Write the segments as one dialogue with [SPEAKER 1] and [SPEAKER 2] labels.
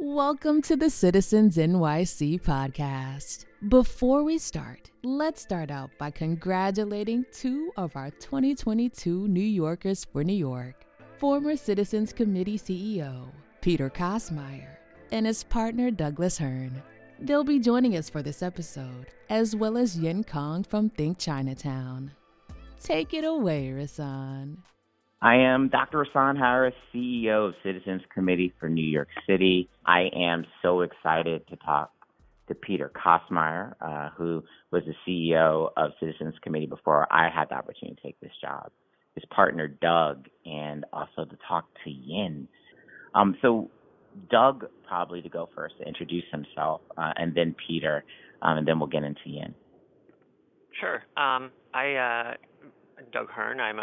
[SPEAKER 1] Welcome to the Citizens NYC podcast. Before we start, let's start out by congratulating two of our 2022 New Yorkers for New York former Citizens Committee CEO Peter Kostmayer and his partner Douglas Hearn. They'll be joining us for this episode, as well as Yin Kong from Think Chinatown. Take it away, Rasan.
[SPEAKER 2] I am Dr. Rasan Harris, CEO of Citizens Committee for New York City. I am so excited to talk to Peter Kostmayer, uh, who was the CEO of Citizens Committee before I had the opportunity to take this job, his partner Doug, and also to talk to Yin. Um, so, Doug probably to go first to introduce himself, uh, and then Peter, um, and then we'll get into Yin.
[SPEAKER 3] Sure. Um, I uh, Doug Hearn. I'm a,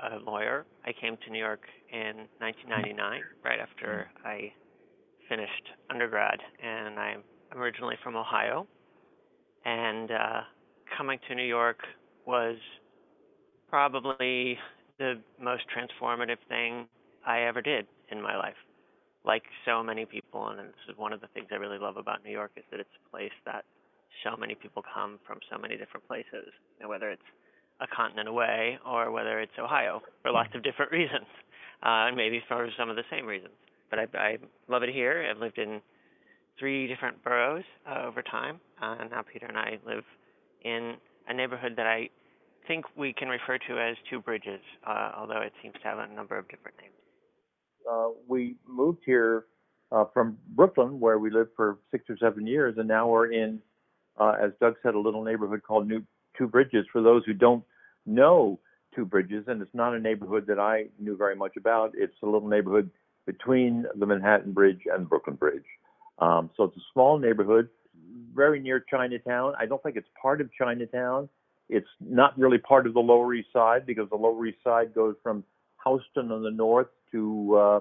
[SPEAKER 3] a, a, lawyer. I came to New York in 1999, right after I finished undergrad, and I'm originally from Ohio. And uh, coming to New York was probably the most transformative thing I ever did in my life. Like so many people, and this is one of the things I really love about New York is that it's a place that so many people come from so many different places, and whether it's a continent away or whether it's Ohio for lots of different reasons, uh, and maybe for some of the same reasons. But I, I love it here. I've lived in three different boroughs uh, over time, uh, and now Peter and I live in a neighborhood that I think we can refer to as Two Bridges, uh, although it seems to have a number of different names.
[SPEAKER 4] Uh, we moved here uh, from Brooklyn, where we lived for six or seven years, and now we're in, uh, as Doug said, a little neighborhood called New Two Bridges. For those who don't know Two Bridges, and it's not a neighborhood that I knew very much about, it's a little neighborhood between the Manhattan Bridge and the Brooklyn Bridge. Um, so it's a small neighborhood, very near Chinatown. I don't think it's part of Chinatown. It's not really part of the Lower East Side because the Lower East Side goes from Houston on the north to, uh,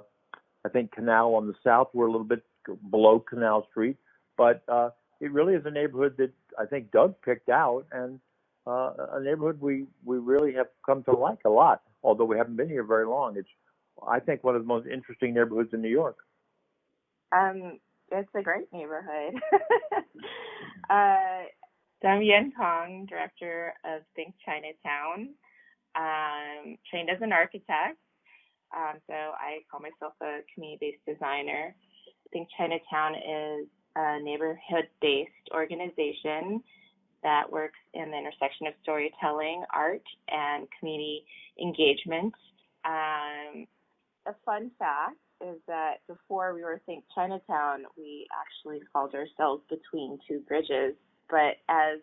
[SPEAKER 4] I think, Canal on the south. We're a little bit below Canal Street, but uh, it really is a neighborhood that I think Doug picked out, and uh, a neighborhood we we really have come to like a lot. Although we haven't been here very long, it's I think one of the most interesting neighborhoods in New York.
[SPEAKER 5] Um, it's a great neighborhood. uh, so I'm Yin Kong, director of Think Chinatown. Um, trained as an architect, um, so I call myself a community-based designer. Think Chinatown is a neighborhood-based organization that works in the intersection of storytelling, art, and community engagement. Um, a fun fact is that before we were Think Chinatown, we actually called ourselves Between Two Bridges. But as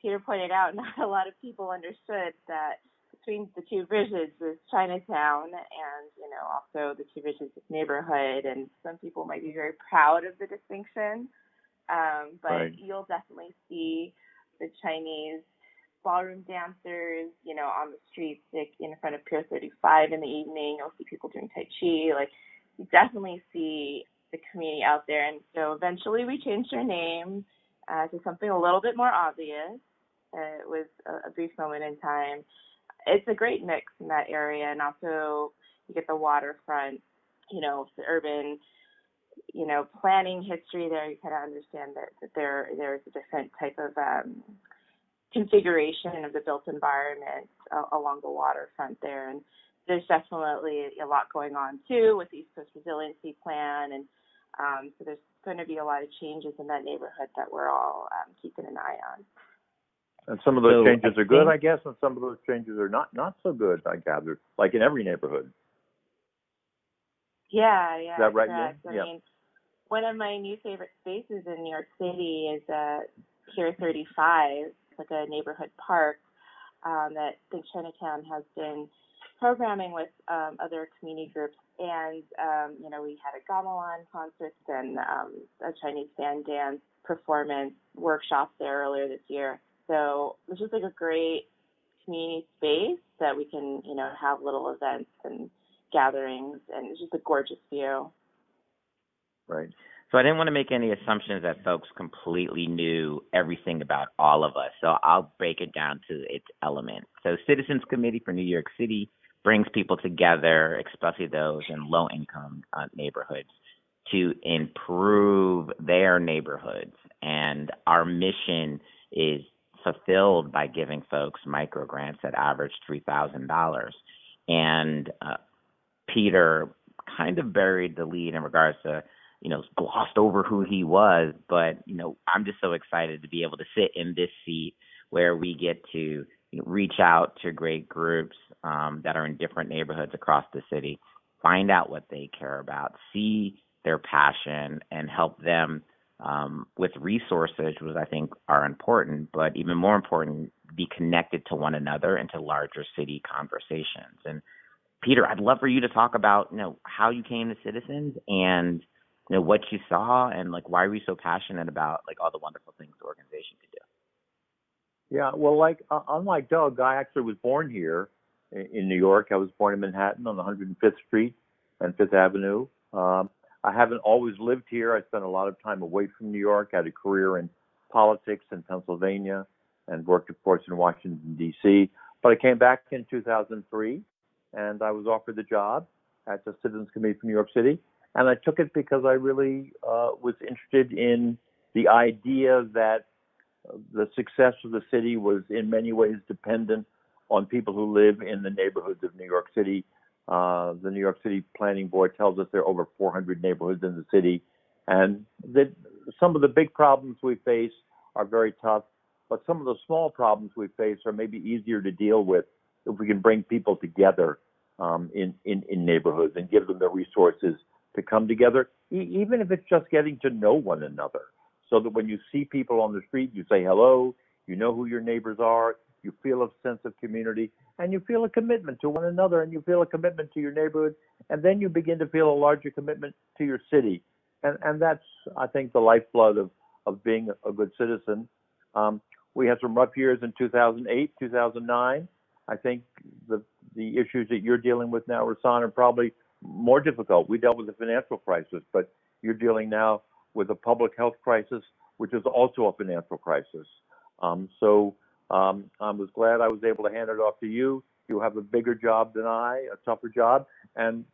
[SPEAKER 5] Peter pointed out, not a lot of people understood that between the two bridges is Chinatown and, you know, also the two bridges is neighborhood. And some people might be very proud of the distinction. Um, but right. you'll definitely see the Chinese ballroom dancers, you know, on the streets like in front of Pier 35 in the evening. You'll see people doing Tai Chi. Like, you definitely see the community out there. And so eventually we changed our name uh, to something a little bit more obvious. Uh, it was a, a brief moment in time. It's a great mix in that area, and also you get the waterfront, you know, the urban, you know, planning history there. You kind of understand that, that there there's a different type of um, configuration of the built environment uh, along the waterfront there, and there's definitely a lot going on too with the East Coast Resiliency Plan, and um, so there's going to be a lot of changes in that neighborhood that we're all um, keeping an eye on.
[SPEAKER 4] And some of those so changes are good, I guess, and some of those changes are not not so good. I gather, like in every neighborhood.
[SPEAKER 5] Yeah, yeah.
[SPEAKER 4] Is that right?
[SPEAKER 5] Correct.
[SPEAKER 4] Yeah.
[SPEAKER 5] I mean, one of my new favorite spaces in New York City is uh, Pier 35, like a neighborhood park um, that Think Chinatown has been programming with um, other community groups. And, um, you know, we had a gamelan concert and um, a Chinese fan dance performance workshop there earlier this year. So it's just like a great community space that we can, you know, have little events and gatherings, and it's just a gorgeous view.
[SPEAKER 2] Right. So I didn't want to make any assumptions that folks completely knew everything about all of us. So I'll break it down to its element. So Citizens Committee for New York City brings people together, especially those in low income uh, neighborhoods, to improve their neighborhoods. And our mission is fulfilled by giving folks micro grants that average $3,000. And uh, Peter kind of buried the lead in regards to, you know, glossed over who he was. But, you know, I'm just so excited to be able to sit in this seat where we get to you know, reach out to great groups um, that are in different neighborhoods across the city, find out what they care about, see their passion, and help them um, with resources, which I think are important, but even more important, be connected to one another and to larger city conversations. And Peter, I'd love for you to talk about you know how you came to Citizens and you know what you saw and like why were you so passionate about like all the wonderful things the organization could do.
[SPEAKER 4] Yeah, well, like uh, unlike Doug, I actually was born here in, in New York. I was born in Manhattan on 105th Street and Fifth Avenue. Um, I haven't always lived here. I spent a lot of time away from New York. I had a career in politics in Pennsylvania and worked, of course, in Washington, D.C. But I came back in 2003 and I was offered the job at the Citizens Committee for New York City. And I took it because I really uh, was interested in the idea that the success of the city was in many ways dependent on people who live in the neighborhoods of New York City. Uh, the New York City Planning Board tells us there are over 400 neighborhoods in the city, and that some of the big problems we face are very tough, but some of the small problems we face are maybe easier to deal with if we can bring people together um, in, in, in neighborhoods and give them the resources to come together, e- even if it's just getting to know one another. So that when you see people on the street, you say hello, you know who your neighbors are, you feel a sense of community, and you feel a commitment to one another, and you feel a commitment to your neighborhood, and then you begin to feel a larger commitment to your city, and and that's I think the lifeblood of of being a good citizen. Um, we had some rough years in 2008, 2009. I think the the issues that you're dealing with now, Rasan, are probably more difficult. We dealt with a financial crisis, but you're dealing now with a public health crisis, which is also a financial crisis. Um, so um, I was glad I was able to hand it off to you. You have a bigger job than I, a tougher job, and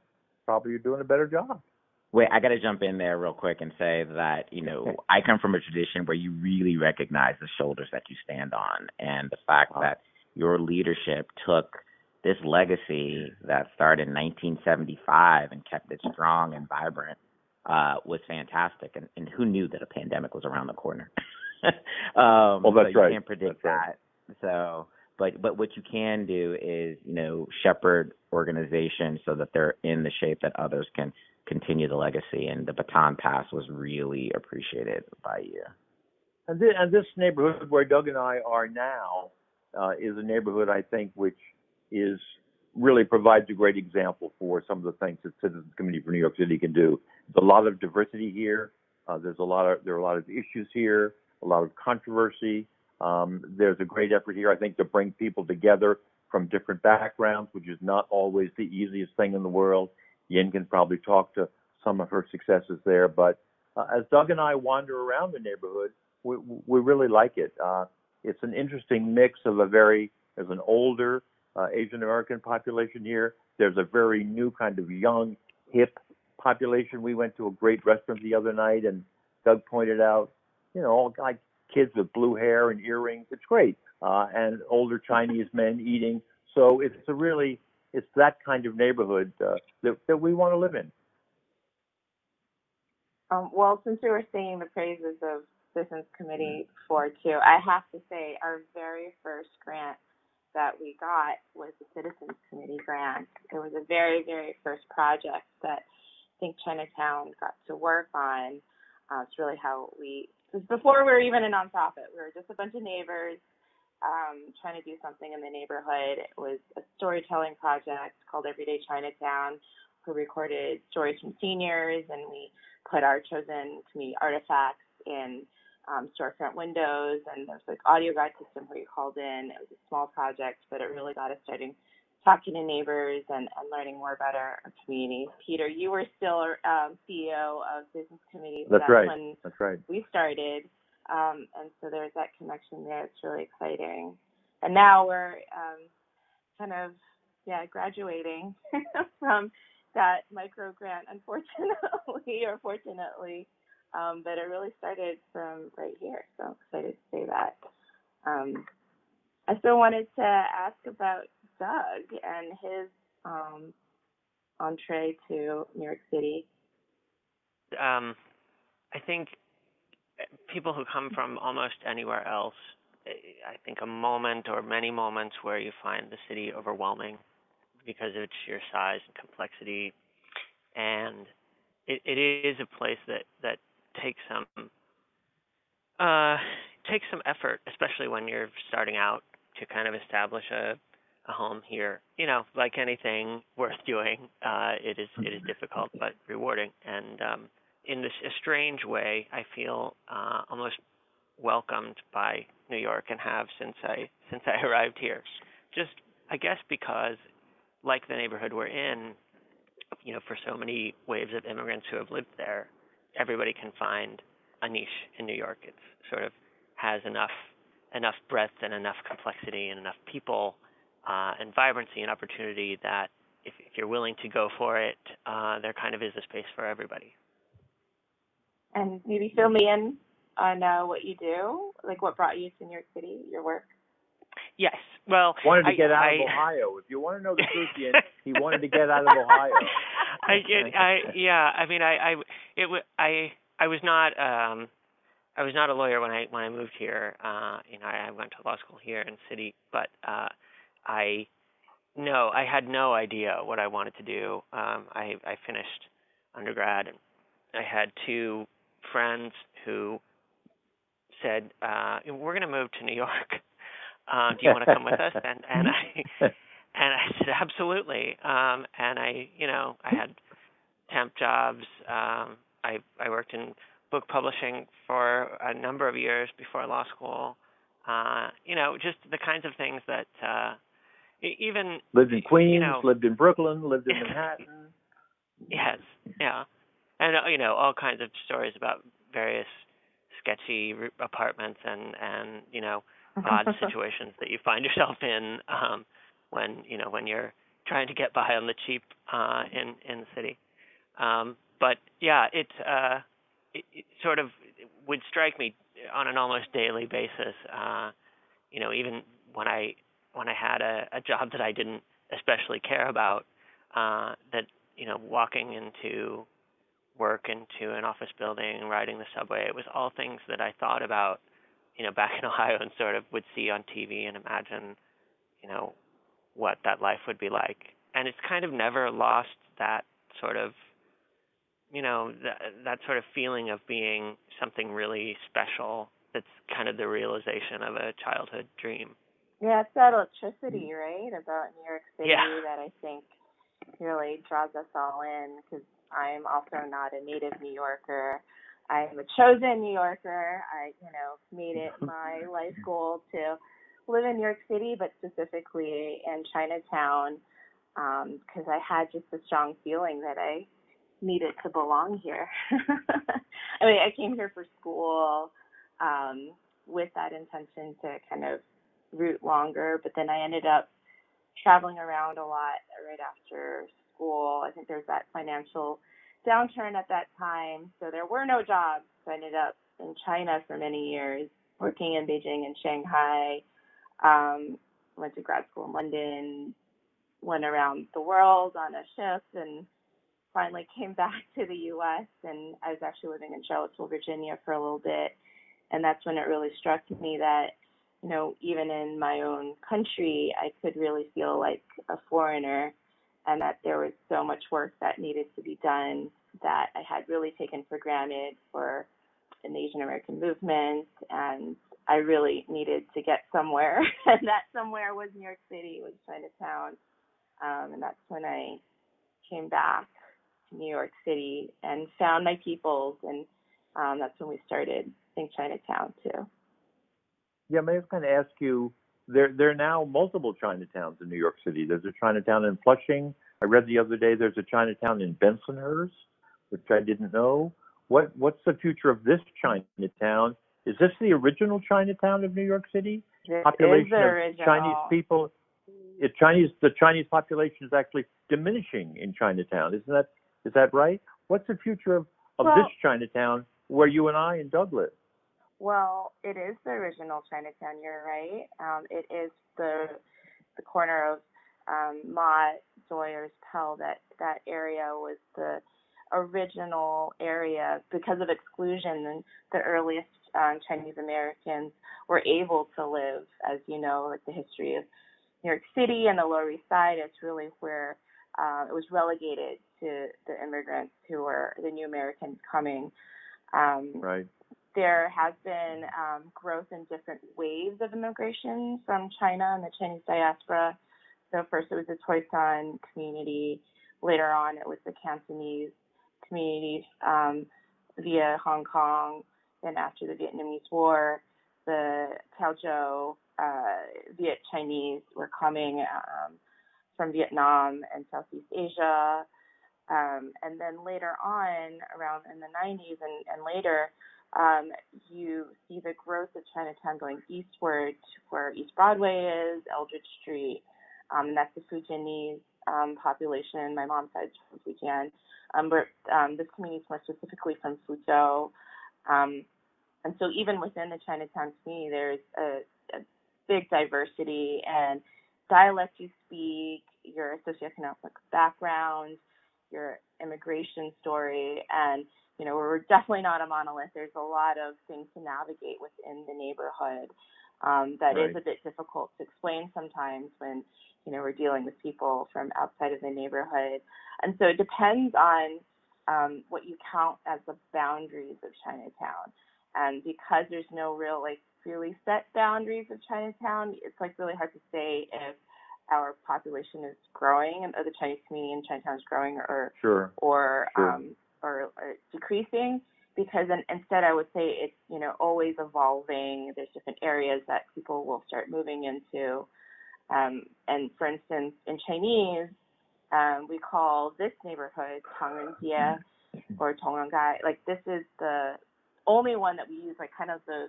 [SPEAKER 4] probably you're doing a better job.
[SPEAKER 2] Wait, I got to jump in there real quick and say that, you know, I come from a tradition where you really recognize the shoulders that you stand on and the fact uh-huh. that your leadership took this legacy that started in 1975 and kept it strong and vibrant uh, was fantastic. And, and who knew that a pandemic was around the corner? um,
[SPEAKER 4] well, that's
[SPEAKER 2] so
[SPEAKER 4] right.
[SPEAKER 2] You can't predict
[SPEAKER 4] that's
[SPEAKER 2] that. Right. So, but but what you can do is you know shepherd organizations so that they're in the shape that others can continue the legacy. And the baton pass was really appreciated by you.
[SPEAKER 4] And this, and this neighborhood where Doug and I are now uh, is a neighborhood I think which is really provides a great example for some of the things that Citizens Committee for New York City can do. There's a lot of diversity here. Uh, there's a lot of there are a lot of issues here a lot of controversy. Um, there's a great effort here, I think, to bring people together from different backgrounds, which is not always the easiest thing in the world. Yin can probably talk to some of her successes there, but uh, as Doug and I wander around the neighborhood, we, we really like it. Uh, it's an interesting mix of a very, there's an older uh, Asian American population here. There's a very new kind of young, hip population. We went to a great restaurant the other night, and Doug pointed out you know, all like kids with blue hair and earrings. It's great. Uh, and older Chinese men eating. So it's a really, it's that kind of neighborhood uh, that, that we want to live in.
[SPEAKER 5] Um, well, since we were singing the praises of Citizens Committee for too, I have to say our very first grant that we got was the Citizens Committee grant. It was a very, very first project that I think Chinatown got to work on. Uh, it's really how we because before we were even a nonprofit, we were just a bunch of neighbors um, trying to do something in the neighborhood. It was a storytelling project called Everyday Chinatown. We recorded stories from seniors, and we put our chosen community artifacts in um, storefront windows. And there's like audio guide system where you called in. It was a small project, but it really got us starting talking to neighbors and, and learning more about our, our communities. Peter, you were still um, CEO of Citizens Committee.
[SPEAKER 4] That's,
[SPEAKER 5] that's
[SPEAKER 4] right.
[SPEAKER 5] When
[SPEAKER 4] That's right.
[SPEAKER 5] We started, um, and so there's that connection there. It's really exciting. And now we're um, kind of yeah graduating from that micro grant, unfortunately or fortunately. Um, but it really started from right here, so I'm excited to say that. Um, I still wanted to ask about Doug and his um, entree to New York City.
[SPEAKER 3] Um, I think people who come from almost anywhere else, I think a moment or many moments where you find the city overwhelming because of its sheer size and complexity, and it, it is a place that that takes some uh, takes some effort, especially when you're starting out to kind of establish a a home here. You know, like anything worth doing, uh, it is it is difficult but rewarding. And um, in this a strange way, I feel uh, almost welcomed by New York and have since I since I arrived here. Just I guess because like the neighborhood we're in, you know, for so many waves of immigrants who have lived there, everybody can find a niche in New York. It's sort of has enough enough breadth and enough complexity and enough people uh, and vibrancy and opportunity that if, if you're willing to go for it, uh, there kind of is a space for everybody.
[SPEAKER 5] And maybe fill me in on uh, what you do, like what brought you to New York City, your work.
[SPEAKER 3] Yes. Well,
[SPEAKER 4] wanted to
[SPEAKER 3] I,
[SPEAKER 4] get out
[SPEAKER 3] I,
[SPEAKER 4] of Ohio. If you want to know the truth, he wanted to get out of Ohio.
[SPEAKER 3] I, it, I yeah. I mean, I, I it w- I I was not um I was not a lawyer when I when I moved here. Uh, you know, I, I went to law school here in city, but uh, I no, I had no idea what I wanted to do. Um, I I finished undergrad and I had two friends who said, uh, "We're going to move to New York." um, do you want to come with us? And and I and I said absolutely. Um, and I, you know, I had temp jobs. Um, I I worked in book publishing for a number of years before law school. Uh, you know, just the kinds of things that uh, even
[SPEAKER 4] lived in Queens,
[SPEAKER 3] you know,
[SPEAKER 4] lived in Brooklyn, lived in Manhattan.
[SPEAKER 3] yes, yeah, and uh, you know all kinds of stories about various sketchy apartments and and you know odd situations that you find yourself in um, when you know when you're trying to get by on the cheap uh, in in the city. Um, but yeah, it, uh, it, it sort of would strike me on an almost daily basis. Uh, you know, even when I when I had a, a job that I didn't especially care about, uh, that you know, walking into work into an office building, riding the subway, it was all things that I thought about you know, back in Ohio and sort of would see on TV and imagine, you know, what that life would be like. And it's kind of never lost that sort of, you know, that that sort of feeling of being something really special. That's kind of the realization of a childhood dream.
[SPEAKER 5] Yeah, it's that electricity, right, about New York City
[SPEAKER 3] Yeah.
[SPEAKER 5] that I think really draws us all in. Because I'm also not a native New Yorker. I'm a chosen New Yorker. I, you know, made it my life goal to live in New York City, but specifically in Chinatown, because I had just a strong feeling that I needed to belong here. I mean, I came here for school um, with that intention to kind of root longer, but then I ended up traveling around a lot right after school. I think there's that financial downturn at that time, so there were no jobs. So I ended up in China for many years, working in Beijing and Shanghai. Um, went to grad school in London, went around the world on a ship, and finally came back to the U.S. And I was actually living in Charlottesville, Virginia, for a little bit, and that's when it really struck me that you know, even in my own country, I could really feel like a foreigner and that there was so much work that needed to be done that I had really taken for granted for an Asian American movement. And I really needed to get somewhere. and that somewhere was New York City, was Chinatown. Um, and that's when I came back to New York City and found my peoples. And um, that's when we started in Chinatown too.
[SPEAKER 4] Yeah, may I kind of ask you? There, there are now multiple Chinatowns in New York City. There's a Chinatown in Flushing. I read the other day there's a Chinatown in Bensonhurst, which I didn't know. What, what's the future of this Chinatown? Is this the original Chinatown of New York City?
[SPEAKER 5] This
[SPEAKER 4] Population of. Chinese people. it, Chinese the Chinese population is actually diminishing in Chinatown. Isn't that is that right? What's the future of, of
[SPEAKER 5] Well-
[SPEAKER 4] this Chinatown where you and I and Doug live?
[SPEAKER 5] Well, it is the original Chinatown. You're right. Um, it is the the corner of um, Mott, Doyers, Pell. That that area was the original area because of exclusion. And the earliest um, Chinese Americans were able to live, as you know, like the history of New York City and the Lower East Side. It's really where uh, it was relegated to the immigrants who were the new Americans coming. Um,
[SPEAKER 4] Right.
[SPEAKER 5] there has been um, growth in different waves of immigration from China and the Chinese diaspora. So first it was the Toisan community. Later on, it was the Cantonese community um, via Hong Kong. Then after the Vietnamese War, the Taozhou uh, Viet Chinese were coming um, from Vietnam and Southeast Asia. Um, and then later on, around in the 90s and, and later, um, you see the growth of Chinatown going eastward to where East Broadway is, Eldridge Street. Um, that's the Fujianese um, population. My mom's side's from Fujian. Um, but um, this community is more specifically from Fuzhou. Um, and so even within the Chinatown community, there's a, a big diversity and dialect you speak, your socioeconomic background, your immigration story, and you know, we're definitely not a monolith. There's a lot of things to navigate within the neighborhood um, that is
[SPEAKER 4] Right.
[SPEAKER 5] a bit difficult to explain sometimes when, you know, we're dealing with people from outside of the neighborhood. And so it depends on um, what you count as the boundaries of Chinatown. And because there's no real, like, really set boundaries of Chinatown, it's like really hard to say if our population is growing and the Chinese community in Chinatown is growing or
[SPEAKER 4] Sure.
[SPEAKER 5] or
[SPEAKER 4] Sure.
[SPEAKER 5] um, or, or decreasing because instead I would say it's you know always evolving. There's different areas that people will start moving into, um, and for instance, in Chinese, um, we call this neighborhood Tangrenjie or Tongrengai. Like this is the only one that we use, like kind of the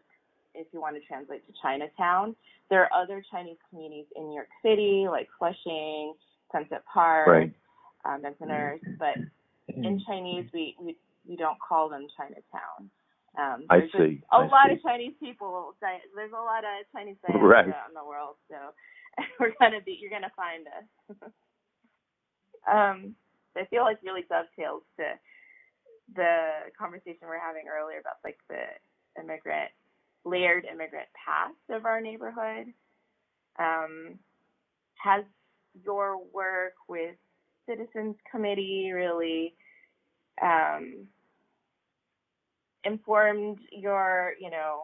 [SPEAKER 5] if you want to translate to Chinatown. There are other Chinese communities in New York City, like Flushing, Sunset Park,
[SPEAKER 4] Right.
[SPEAKER 5] um, Bensonhurst, but in Chinese, we, we we don't call them Chinatown. Um,
[SPEAKER 4] I see,
[SPEAKER 5] A
[SPEAKER 4] I
[SPEAKER 5] lot
[SPEAKER 4] see.
[SPEAKER 5] of Chinese people. There's a lot of Chinese diaspora
[SPEAKER 4] Right.
[SPEAKER 5] in the world, so we're gonna be. You're gonna find us. um, I feel like really dovetails to the conversation we are having earlier about like the immigrant layered immigrant past of our neighborhood. Um, has your work with Citizens Committee really um, informed your, you know,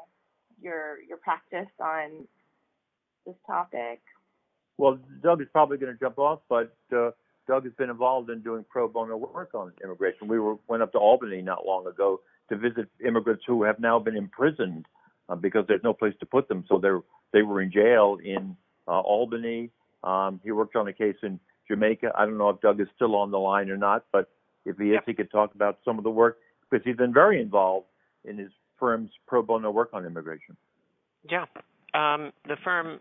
[SPEAKER 5] your your practice on this topic?
[SPEAKER 4] Well, Doug is probably going to jump off, but uh, Doug has been involved in doing pro bono work on immigration. We were went up to Albany not long ago to visit immigrants who have now been imprisoned uh, because there's no place to put them. So they're they were in jail in uh, Albany. Um, he worked on a case in Jamaica. I don't know if Doug is still on the line or not, but if he is, he could talk about some of the work because he's been very involved in his firm's pro bono work on immigration.
[SPEAKER 3] Yeah. Um, the firm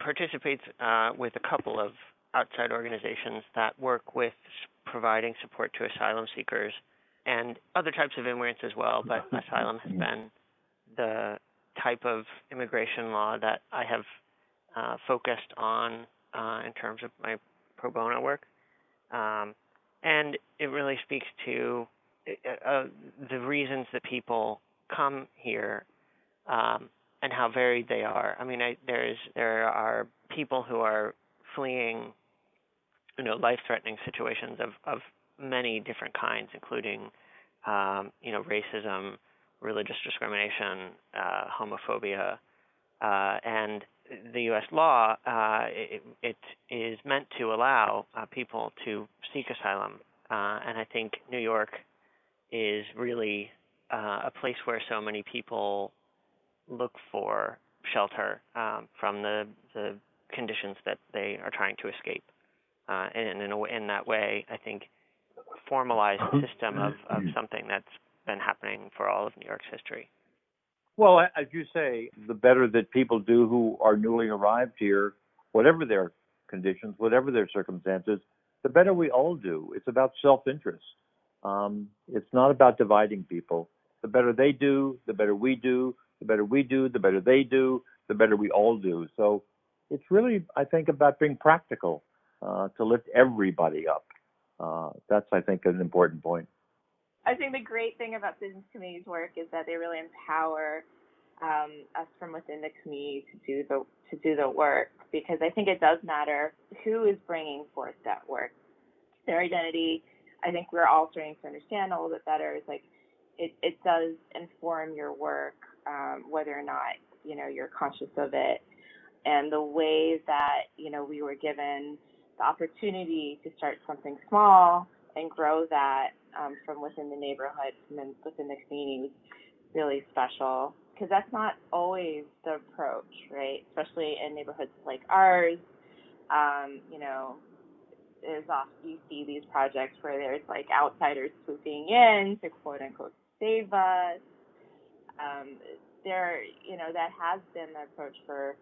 [SPEAKER 3] participates uh, with a couple of outside organizations that work with providing support to asylum seekers and other types of immigrants as well, but asylum has been the type of immigration law that I have uh, focused on uh, in terms of my pro bono work. Um, and it really speaks to uh, uh, the reasons that people come here um, and how varied they are. I mean, I, there's there are people who are fleeing, you know, life-threatening situations of of many different kinds, including, um, you know, racism, religious discrimination, uh, homophobia, uh, and the U.S. law uh, it, it is meant to allow uh, people to seek asylum, uh, and I think New York is really uh, a place where so many people look for shelter um, from the the conditions that they are trying to escape. Uh, and in a, in that way, I think formalize a system of, of something that's been happening for all of New York's history.
[SPEAKER 4] Well, as you say, the better that people do who are newly arrived here, whatever their conditions, whatever their circumstances, the better we all do. It's about self-interest. Um, it's not about dividing people. The better they do, the better we do. The better we do, the better they do. The better we all do. So it's really, I think, about being practical uh, to lift everybody up. Uh, that's, I think, an important point.
[SPEAKER 5] I think the great thing about Citizens Committee's work is that they really empower um, us from within the community to do the to do the work because I think it does matter who is bringing forth that work. Their identity, I think we're all starting to understand a little bit better. It's like it, it does inform your work, um, whether or not you know you're conscious of it, and the way that you know we were given the opportunity to start something small and grow that um, from within the neighborhood, from within the community was really special because that's not always the approach, right? Especially in neighborhoods like ours. Um, you know, there's often you see these projects where there's like outsiders swooping in to quote unquote save us. Um, there, you know, that has been the approach for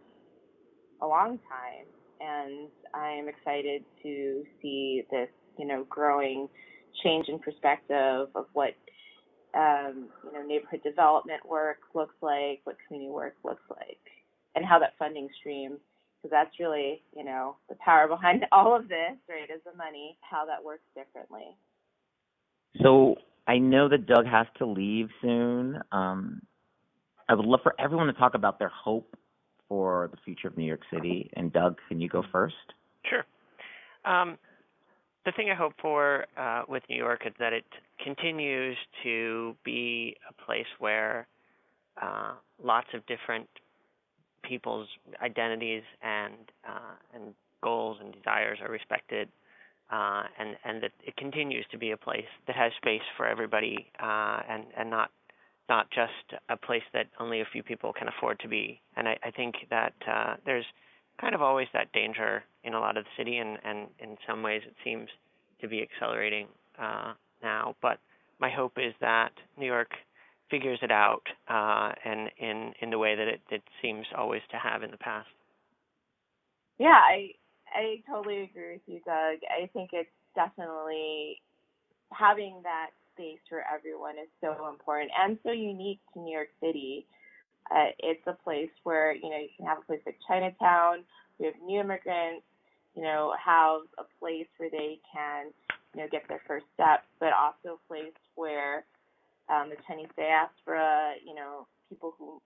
[SPEAKER 5] a long time, and I'm excited to see this, you know, growing change in perspective of what um, you know neighborhood development work looks like, what community work looks like, and how that funding stream, because that's really you know the power behind all of this, right? Is the money, how that works differently.
[SPEAKER 2] So I know that Doug has to leave soon. Um, I would love for everyone to talk about their hope for the future of New York City. And Doug, can you go first?
[SPEAKER 3] Sure. Um, the thing I hope for uh, with New York is that it continues to be a place where uh, lots of different people's identities and uh, and goals and desires are respected, uh, and and that it continues to be a place that has space for everybody, uh, and and not not just a place that only a few people can afford to be. And I, I think that uh, there's kind of always that danger in a lot of the city, and, and in some ways it seems to be accelerating uh, now. But my hope is that New York figures it out uh, and in in the way that it, it seems always to have in the past.
[SPEAKER 5] Yeah, I I totally agree with you, Doug. I think it's definitely having that space for everyone is so important and so unique to New York City. Uh, it's a place where you know you can have a place like Chinatown. We have new immigrants, you know, have a place where they can, you know, get their first steps, but also a place where um, the Chinese diaspora, you know, people who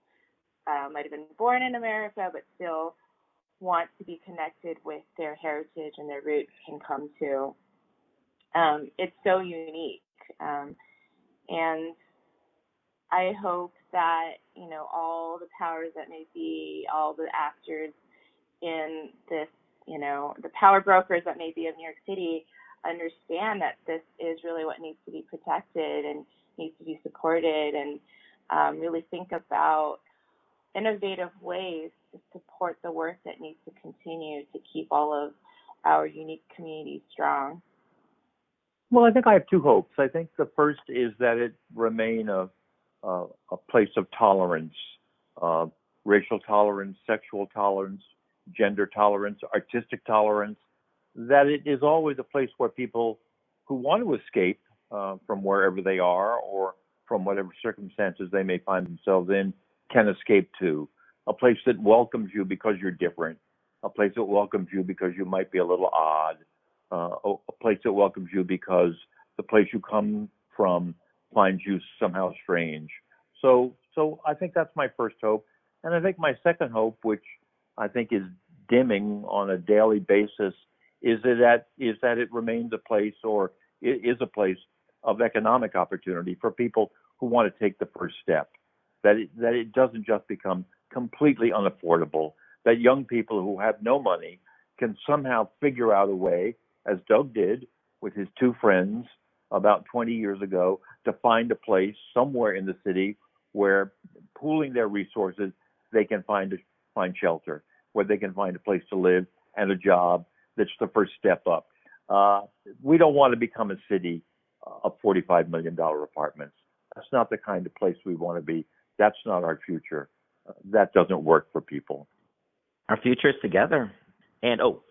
[SPEAKER 5] uh, might have been born in America but still want to be connected with their heritage and their roots can come to. Um, it's so unique. Um, and I hope that, you know, all the powers that may be, all the actors in this, you know, the power brokers that may be of New York City understand that this is really what needs to be protected and needs to be supported and um, really think about innovative ways to support the work that needs to continue to keep all of our unique communities strong.
[SPEAKER 4] Well, I think I have two hopes. I think the first is that it remain a a, a place of tolerance, uh, racial tolerance, sexual tolerance, gender tolerance, artistic tolerance. That it is always a place where people who want to escape uh, from wherever they are or from whatever circumstances they may find themselves in can escape to. A place that welcomes you because you're different. A place that welcomes you because you might be a little odd uh, a place that welcomes you because the place you come from finds you somehow strange. So, so I think that's my first hope, and I think my second hope, which I think is dimming on a daily basis, is that is that it remains a place or is a place of economic opportunity for people who want to take the first step. That it, that it doesn't just become completely unaffordable. That young people who have no money can somehow figure out a way as Doug did with his two friends about 20 years ago, to find a place somewhere in the city where, pooling their resources, they can find a, find shelter, where they can find a place to live and a job. That's the first step up. Uh, we don't want to become a city of 45 million dollar apartments. That's not the kind of place we want to be. That's not our future. Uh, that doesn't work for people.
[SPEAKER 2] Our future is together. And oh,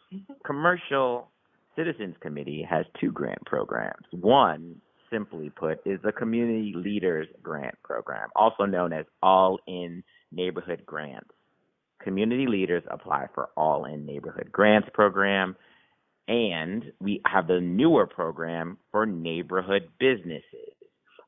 [SPEAKER 2] Commercial Citizens Committee has two grant programs. One, simply put, is the Community Leaders Grant Program, also known as All In Neighborhood Grants. Community leaders apply for All In Neighborhood Grants Program. And we have the newer program for neighborhood businesses.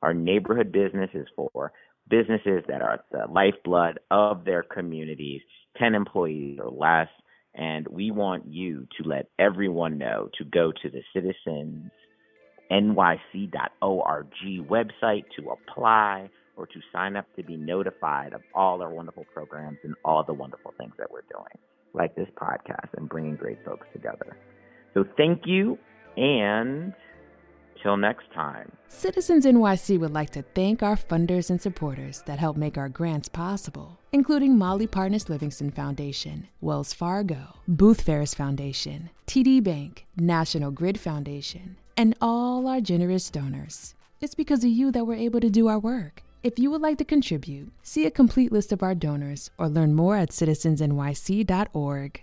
[SPEAKER 2] Our neighborhood business is for businesses that are the lifeblood of their communities, 10 employees or less. And we want you to let everyone know to go to the citizensnyc.org website to apply or to sign up to be notified of all our wonderful programs and all the wonderful things that we're doing, like this podcast and bringing great folks together. So thank you, and till next time.
[SPEAKER 1] Citizens NYC would like to thank our funders and supporters that help make our grants possible, including Mollie Parnis Livingston Foundation, Wells Fargo, Booth Ferris Foundation, TD Bank, National Grid Foundation, and all our generous donors. It's because of you that we're able to do our work. If you would like to contribute, see a complete list of our donors or learn more at citizensnyc.org.